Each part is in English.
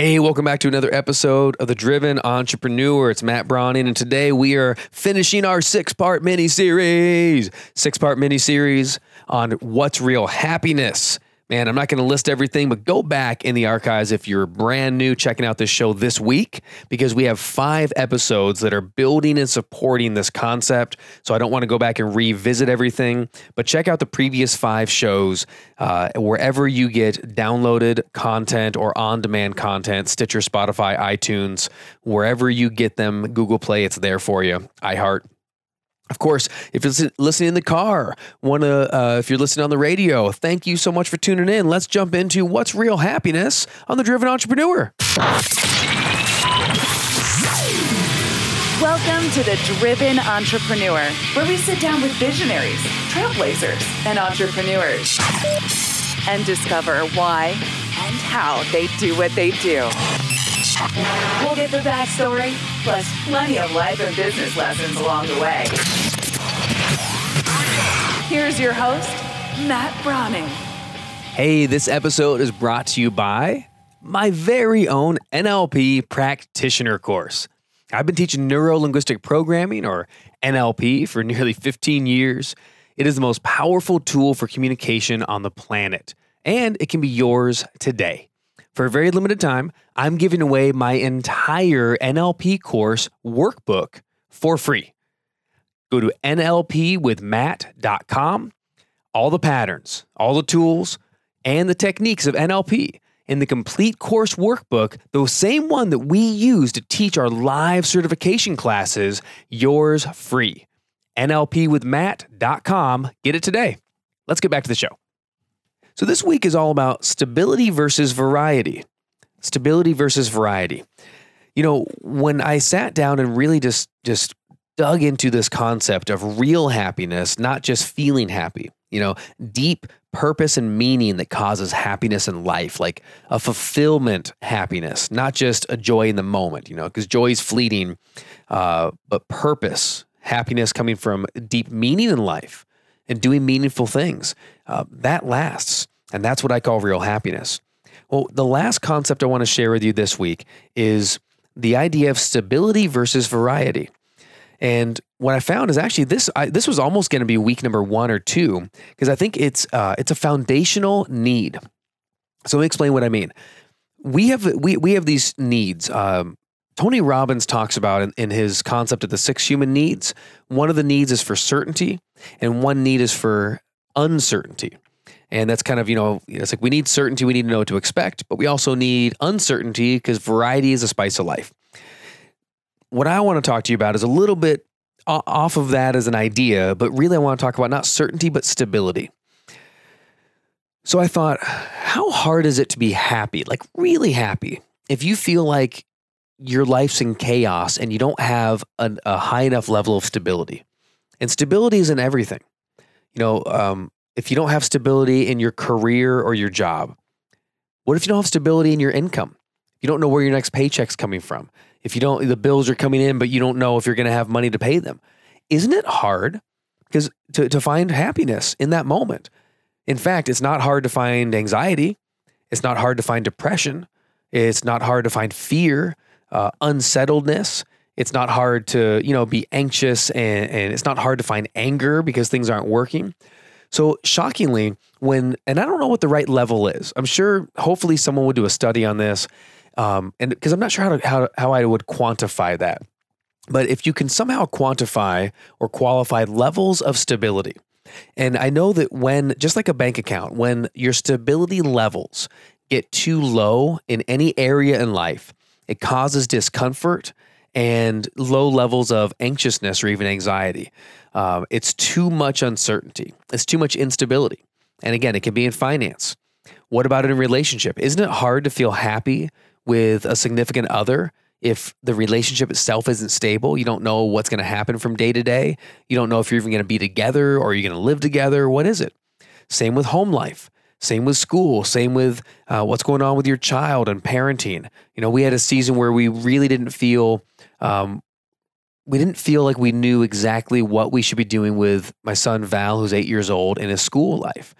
Hey, welcome back to another episode of The Driven Entrepreneur. It's Matt Brauning, and today we are finishing our six part mini series. Six part mini series on what's real happiness. Man, I'm not going to list everything, but go back in the archives if you're brand new checking out this show this week, because we have five episodes that are building and supporting this concept. So I don't want to go back and revisit everything, but check out the previous five shows uh, wherever you get downloaded content or on demand content Stitcher, Spotify, iTunes, wherever you get them, Google Play, it's there for you. iHeart. Of course, if you're listening in the car, want to, uh, if you're listening on the radio, thank you so much for tuning in. Let's jump into what's real happiness on the Driven Entrepreneur. Welcome to the Driven Entrepreneur, where we sit down with visionaries, trailblazers, and entrepreneurs and discover why and how they do what they do. We'll get the backstory, plus plenty of life and business lessons along the way. Here's your host, Matt Brauning. Hey, this episode is brought to you by my very own NLP practitioner course. I've been teaching neuro linguistic programming or NLP for nearly 15 years. It is the most powerful tool for communication on the planet, and it can be yours today. For a very limited time, I'm giving away my entire NLP course workbook for free. Go to NLPwithMatt.com. All the patterns, all the tools, and the techniques of NLP in the complete course workbook, the same one that we use to teach our live certification classes, yours free. NLPwithMatt.com. Get it today. Let's get back to the show. So, this week is all about stability versus variety. Stability versus variety. You know, when I sat down and really just, just dug into this concept of real happiness, not just feeling happy, you know, deep purpose and meaning that causes happiness in life, like a fulfillment happiness, not just a joy in the moment, you know, because joy is fleeting, uh, but purpose, happiness coming from deep meaning in life and doing meaningful things, uh, that lasts. And that's what I call real happiness. Well, the last concept I want to share with you this week is the idea of stability versus variety. And what I found is actually this I, this was almost going to be week number one or two because I think it's uh, it's a foundational need. So let me explain what I mean. We have we we have these needs. Um, Tony Robbins talks about in, in his concept of the six human needs. One of the needs is for certainty, and one need is for uncertainty. And that's kind of, you know, it's like we need certainty, we need to know what to expect, but we also need uncertainty because variety is a spice of life. What I want to talk to you about is a little bit off of that as an idea, but really I want to talk about not certainty, but stability. So I thought, how hard is it to be happy, like really happy, if you feel like your life's in chaos and you don't have a, high enough level of stability? And stability is in everything. You know, um, if you don't have stability in your career or your job? What if you don't have stability in your income? You don't know where your next paycheck's coming from. If you don't, the bills are coming in, but you don't know if you're going to have money to pay them. Isn't it hard? Because to, to find happiness in that moment. In fact, it's not hard to find anxiety. It's not hard to find depression. It's not hard to find fear, uh, unsettledness. It's not hard to, you know, be anxious and, and it's not hard to find anger because things aren't working. So shockingly, when and I don't know what the right level is. I'm sure hopefully someone would do a study on this, um, and because I'm not sure how to, how how I would quantify that. But if you can somehow quantify or qualify levels of stability, and I know that when just like a bank account, when your stability levels get too low in any area in life, it causes discomfort and low levels of anxiousness or even anxiety. Um, it's too much uncertainty. It's too much instability. And again, it can be in finance. What about in a relationship? Isn't it hard to feel happy with a significant other if the relationship itself isn't stable? You don't know what's going to happen from day to day. You don't know if you're even going to be together or you're going to live together. What is it? Same with home life. Same with school. Same with uh, what's going on with your child and parenting. You know, we had a season where we really didn't feel um, we didn't feel like we knew exactly what we should be doing with my son Val, who's eight years old, in his school life.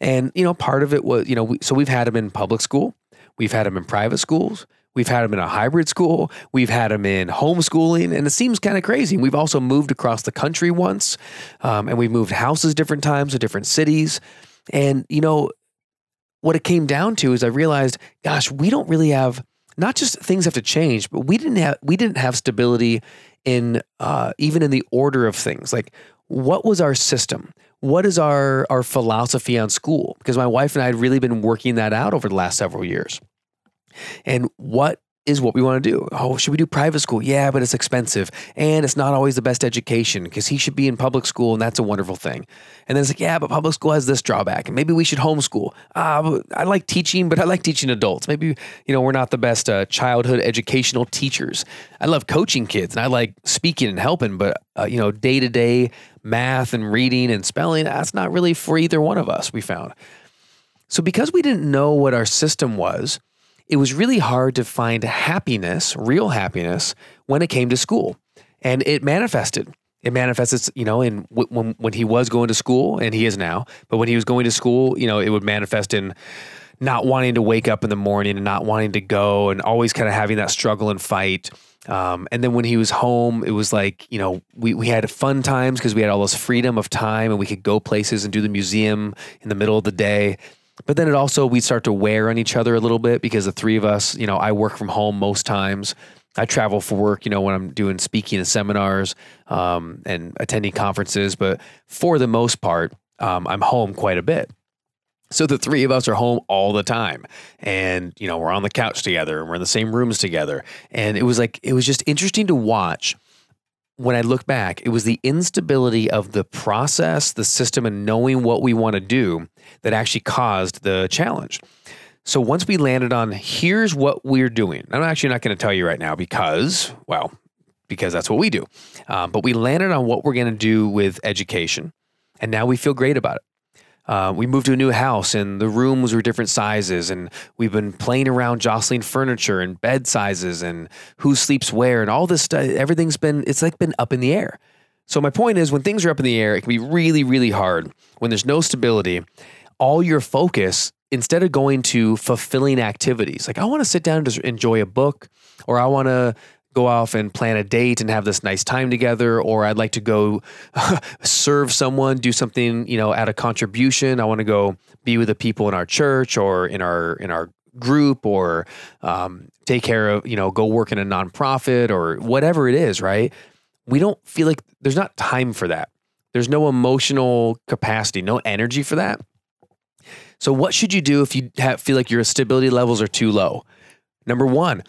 And, you know, part of it was, you know, we, so we've had him in public school, we've had him in private schools, We've had them in a hybrid school. We've had them in homeschooling, and it seems kind of crazy. We've also moved across the country once, um, and we've moved houses different times to different cities. And, you know, what it came down to is I realized, gosh, we don't really have not just things have to change, but we didn't have we didn't have stability in uh, even in the order of things. Like, what was our system? What is our our philosophy on school? Because my wife and I had really been working that out over the last several years. And what is what we want to do. Oh, should we do private school? Yeah, but it's expensive and it's not always the best education because he should be in public school and that's a wonderful thing. And then it's like, yeah, but public school has this drawback and maybe we should homeschool. Ah, I like teaching, but I like teaching adults. Maybe, you know, we're not the best uh, childhood educational teachers. I love coaching kids and I like speaking and helping, but, uh, you know, day to day math and reading and spelling, that's not really for either one of us, we found. So because we didn't know what our system was, it was really hard to find happiness, real happiness, when it came to school. And it manifested. It manifested, you know, in when when he was going to school, and he is now. But when he was going to school, you know, it would manifest in not wanting to wake up in the morning and not wanting to go, and always kind of having that struggle and fight. Um, and then when he was home, it was like, you know, we, we had fun times because we had all this freedom of time and we could go places and do the museum in the middle of the day. But then it also, we start to wear on each other a little bit because the three of us, you know, I work from home most times. I travel for work, you know, when I'm doing speaking and seminars um, and attending conferences. But for the most part, um, I'm home quite a bit. So the three of us are home all the time. And, you know, we're on the couch together and we're in the same rooms together. And it was like, it was just interesting to watch when I look back, it was the instability of the process, the system, and knowing what we want to do that actually caused the challenge. So once we landed on here's what we're doing, I'm actually not going to tell you right now because, well, because that's what we do. Um, but we landed on what we're going to do with education, and now we feel great about it. Uh, we moved to a new house and the rooms were different sizes and we've been playing around jostling furniture and bed sizes and who sleeps where and all this stuff. Everything's been it's like been up in the air. So my point is when things are up in the air it can be really really hard. When there's no stability all your focus instead of going to fulfilling activities like i want to sit down and just enjoy a book or i want to go off and plan a date and have this nice time together or I'd like to go serve someone, do something, you know, at a contribution. I want to go be with the people in our church or in our in our group or um, take care of, you know, go work in a nonprofit or whatever it is, right? We don't feel like there's not time for that. There's no emotional capacity, no energy for that. So, what should you do if you have, feel like your stability levels are too low? Number one,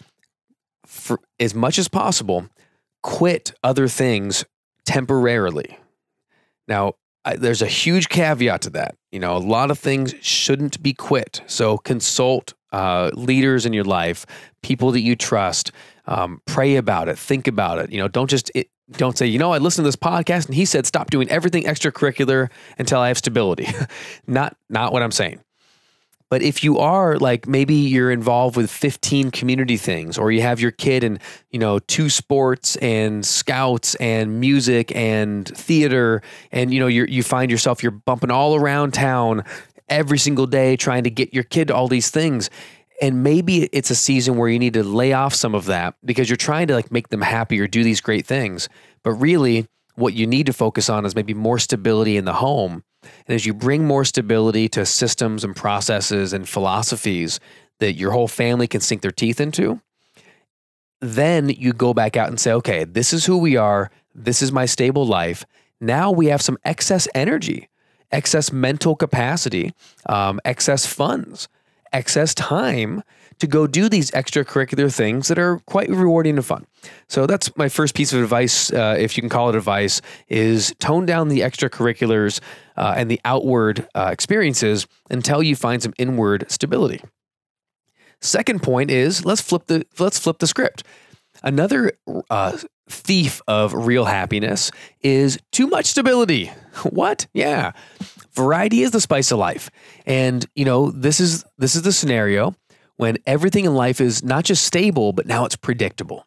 for as much as possible, quit other things temporarily. Now, I, there's a huge caveat to that. You know, a lot of things shouldn't be quit. So consult uh, leaders in your life, people that you trust. Um, pray about it. Think about it. You know, don't just it, don't say, you know, I listened to this podcast and he said stop doing everything extracurricular until I have stability. not not what I'm saying. But if you are like maybe you're involved with 15 community things or you have your kid in, you know, two sports and scouts and music and theater and you know you you find yourself you're bumping all around town every single day trying to get your kid to all these things. And maybe it's a season where you need to lay off some of that because you're trying to like make them happy or do these great things. But really what you need to focus on is maybe more stability in the home and as you bring more stability to systems and processes and philosophies that your whole family can sink their teeth into, then you go back out and say, okay, this is who we are. This is my stable life. Now we have some excess energy, excess mental capacity, um, excess funds, excess time to go do these extracurricular things that are quite rewarding and fun. So that's my first piece of advice, uh, if you can call it advice, is tone down the extracurriculars uh, and the outward uh, experiences until you find some inward stability. Second point is let's flip the let's flip the script. Another uh, thief of real happiness is too much stability. What? Yeah. Variety is the spice of life. And you know, this is this is the scenario when everything in life is not just stable, but now it's predictable.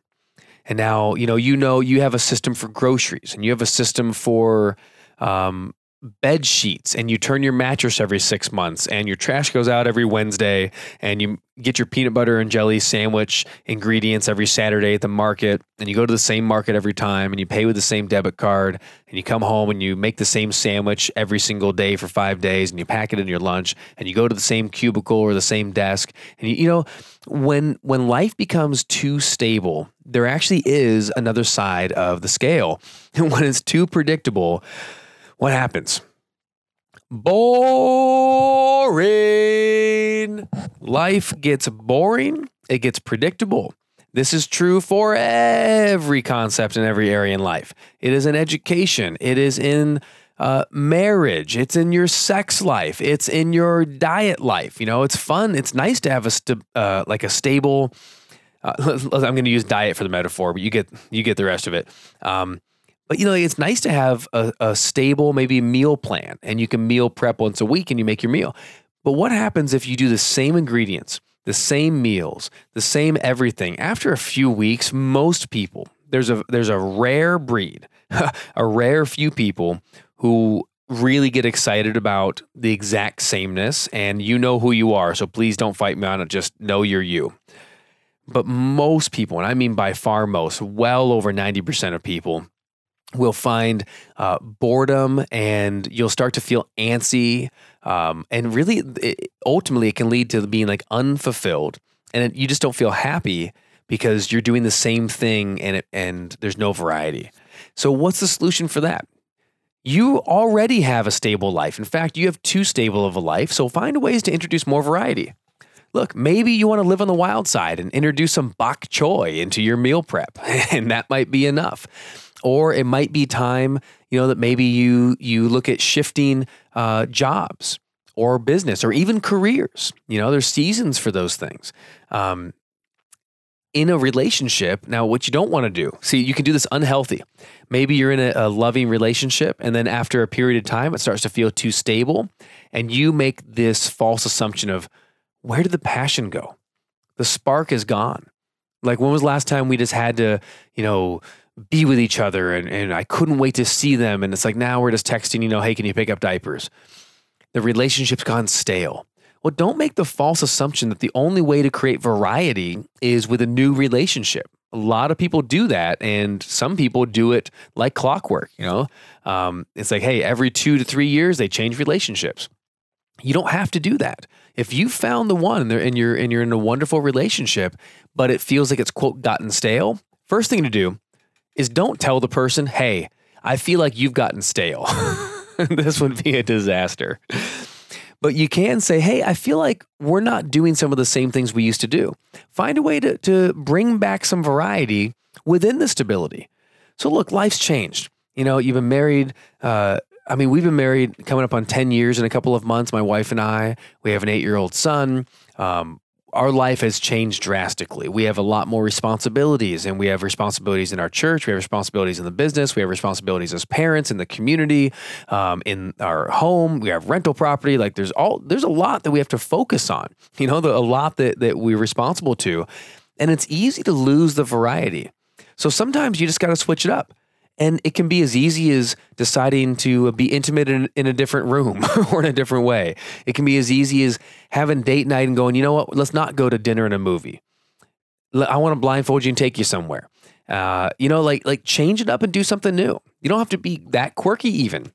And now, you know, you know, you have a system for groceries and you have a system for, um, bed sheets and you turn your mattress every six months and your trash goes out every Wednesday and you get your peanut butter and jelly sandwich ingredients every Saturday at the market and you go to the same market every time and you pay with the same debit card and you come home and you make the same sandwich every single day for five days and you pack it in your lunch and you go to the same cubicle or the same desk. And you, you know when when life becomes too stable there actually is another side of the scale. And when it's too predictable what happens? Boring. Life gets boring, it gets predictable. This is true for every concept in every area in life. It is in education, it is in uh, marriage, it's in your sex life, it's in your diet life. You know, it's fun. It's nice to have a st- uh, like a stable. Uh, I'm going to use diet for the metaphor, but you get you get the rest of it. Um, but you know, it's nice to have a, a stable, maybe meal plan, and you can meal prep once a week and you make your meal. But what happens if you do the same ingredients, the same meals, the same everything? After a few weeks, most people, there's a there's a rare breed, a rare few people who really get excited about the exact sameness and you know who you are. So please don't fight me on it. Just know you're you. But most people, and I mean by far most, well over 90% of people will find uh, boredom and you'll start to feel antsy. Um, and really, it, ultimately, it can lead to being like unfulfilled and it, you just don't feel happy because you're doing the same thing and it, and there's no variety. So, what's the solution for that? You already have a stable life. In fact, you have too stable of a life. So, find ways to introduce more variety. Look, maybe you want to live on the wild side and introduce some bok choy into your meal prep, and that might be enough or it might be time you know that maybe you you look at shifting uh, jobs or business or even careers. You know there's seasons for those things. Um, in a relationship now what you don't want to do see you can do this unhealthy. Maybe you're in a, a loving relationship and then after a period of time it starts to feel too stable and you make this false assumption of where did the passion go? The spark is gone. Like when was last time we just had to you know be with each other and, and I couldn't wait to see them. And it's like now we're just texting, you know, hey, can you pick up diapers? The relationship's gone stale. Well, don't make the false assumption that the only way to create variety is with a new relationship. A lot of people do that, and some people do it like clockwork. You know, um, it's like, hey, every two to three years they change relationships. You don't have to do that. If you found the one and you're and you're in a wonderful relationship, but it feels like it's quote gotten stale, first thing to do is don't tell the person, hey, I feel like you've gotten stale. this would be a disaster. But you can say, hey, I feel like we're not doing some of the same things we used to do. Find a way to, to bring back some variety within the stability. So, look, life's changed. You know, you've been married. Uh, I mean, we've been married coming up on 10 years in a couple of months, my wife and I. We have an eight year old son. Um, our life has changed drastically. We have a lot more responsibilities, and we have responsibilities in our church. We have responsibilities in the business. We have responsibilities as parents in the community, um, in our home. We have rental property. Like there's all there's a lot that we have to focus on. You know, the, a lot that that we're responsible to, and it's easy to lose the variety. So sometimes you just got to switch it up. And it can be as easy as deciding to be intimate in, in, a different room or in a different way. It can be as easy as having date night and going, you know what, let's not go to dinner and a movie. I want to blindfold you and take you somewhere. Uh, you know, like like change it up and do something new. You don't have to be that quirky. Even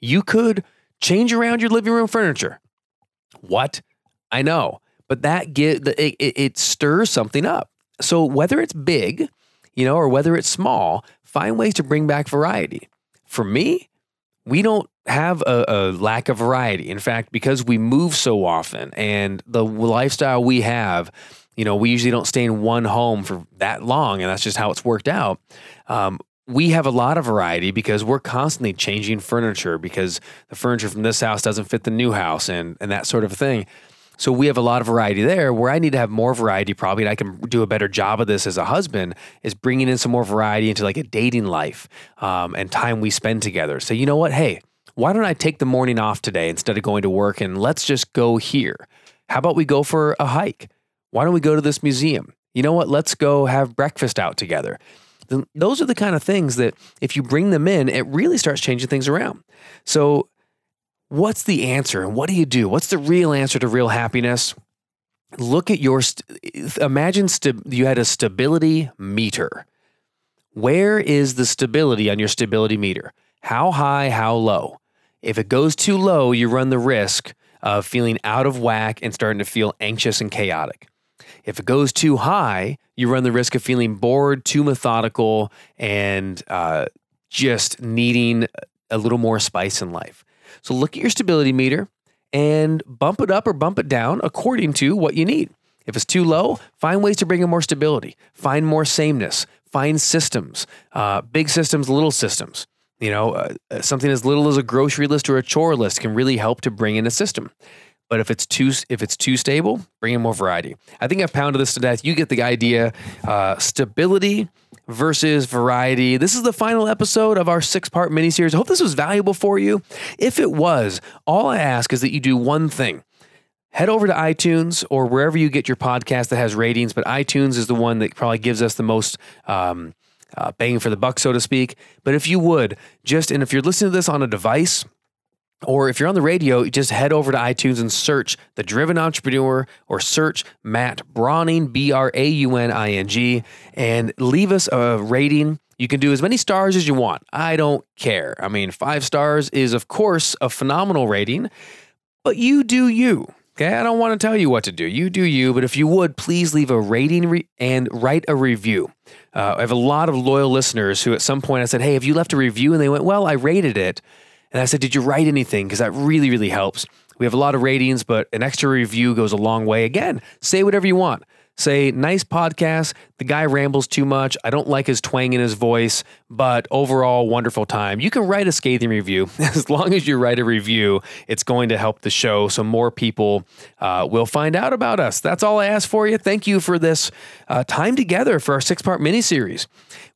you could change around your living room furniture. What? I know, but that get it, it, it stirs something up. So whether it's big, you know, or whether it's small, find ways to bring back variety. For me, we don't have a, a, lack of variety. In fact, because we move so often and the lifestyle we have, you know, we usually don't stay in one home for that long, and that's just how it's worked out. Um, we have a lot of variety because we're constantly changing furniture because the furniture from this house doesn't fit the new house and, and that sort of thing. So we have a lot of variety there. Where I need to have more variety, probably, and I can do a better job of this as a husband, is bringing in some more variety into like a dating life um, and time we spend together. So you know what? Hey, why don't I take the morning off today instead of going to work and let's just go here? How about we go for a hike? Why don't we go to this museum? You know what? Let's go have breakfast out together. Those are the kind of things that if you bring them in, it really starts changing things around. So what's the answer and what do you do? What's the real answer to real happiness? Look at your, st- imagine st- you had a stability meter. Where is the stability on your stability meter? How high, how low? If it goes too low, you run the risk of feeling out of whack and starting to feel anxious and chaotic. If it goes too high, you run the risk of feeling bored, too methodical, and uh, just needing a little more spice in life. So look at your stability meter and bump it up or bump it down according to what you need. If it's too low, find ways to bring in more stability, find more sameness, find systems, uh, big systems, little systems. You know, uh, uh, something as little as a grocery list or a chore list can really help to bring in a system. But if it's too if it's too stable, bring in more variety. I think I've pounded this to death. You get the idea. Uh, stability versus variety. This is the final episode of our six part miniseries. I hope this was valuable for you. If it was, all I ask is that you do one thing. Head over to iTunes or wherever you get your podcast that has ratings, but iTunes is the one that probably gives us the most um, uh, bang for the buck, so to speak. But if you would, just, and if you're listening to this on a device, or if you're on the radio, just head over to iTunes and search The Driven Entrepreneur or search Matt Brauning, B R A U N I N G, and leave us a rating. You can do as many stars as you want. I don't care. I mean, five stars is, of course, a phenomenal rating, but you do you. Okay, I don't want to tell you what to do. You do you, but if you would, please leave a rating re- and write a review. Uh, I have a lot of loyal listeners who at some point I said, Hey, have you left a review? And they went, Well, I rated it. And I said, Did you write anything? Because that really, really helps. We have a lot of ratings, but an extra review goes a long way. Again, say whatever you want. Say, nice podcast. The guy rambles too much. I don't like his twang in his voice, but overall, wonderful time. You can write a scathing review. As long as you write a review, it's going to help the show so more people uh, will find out about us. That's all I ask for you. Thank you for this uh, time together for our six part mini series.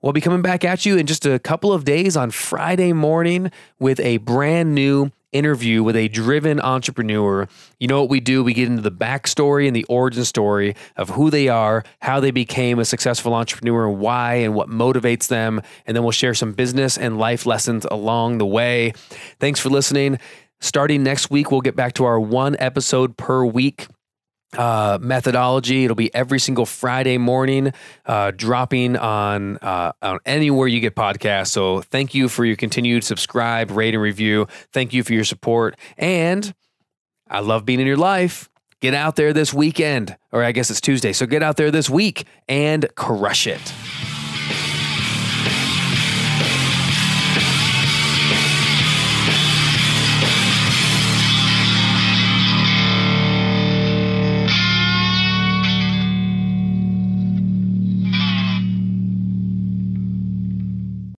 We'll be coming back at you in just a couple of days on Friday morning with a brand new interview with a driven entrepreneur. You know what we do? We get into the backstory and the origin story of who they are, how they became a successful entrepreneur, and why, and what motivates them. And then we'll share some business and life lessons along the way. Thanks for listening. Starting next week, we'll get back to our one episode per week uh, methodology. It'll be every single Friday morning, uh, dropping on uh, on anywhere you get podcasts. So thank you for your continued subscribe, rate, and review. Thank you for your support, and I love being in your life. Get out there this weekend, or I guess it's Tuesday. So get out there this week and crush it.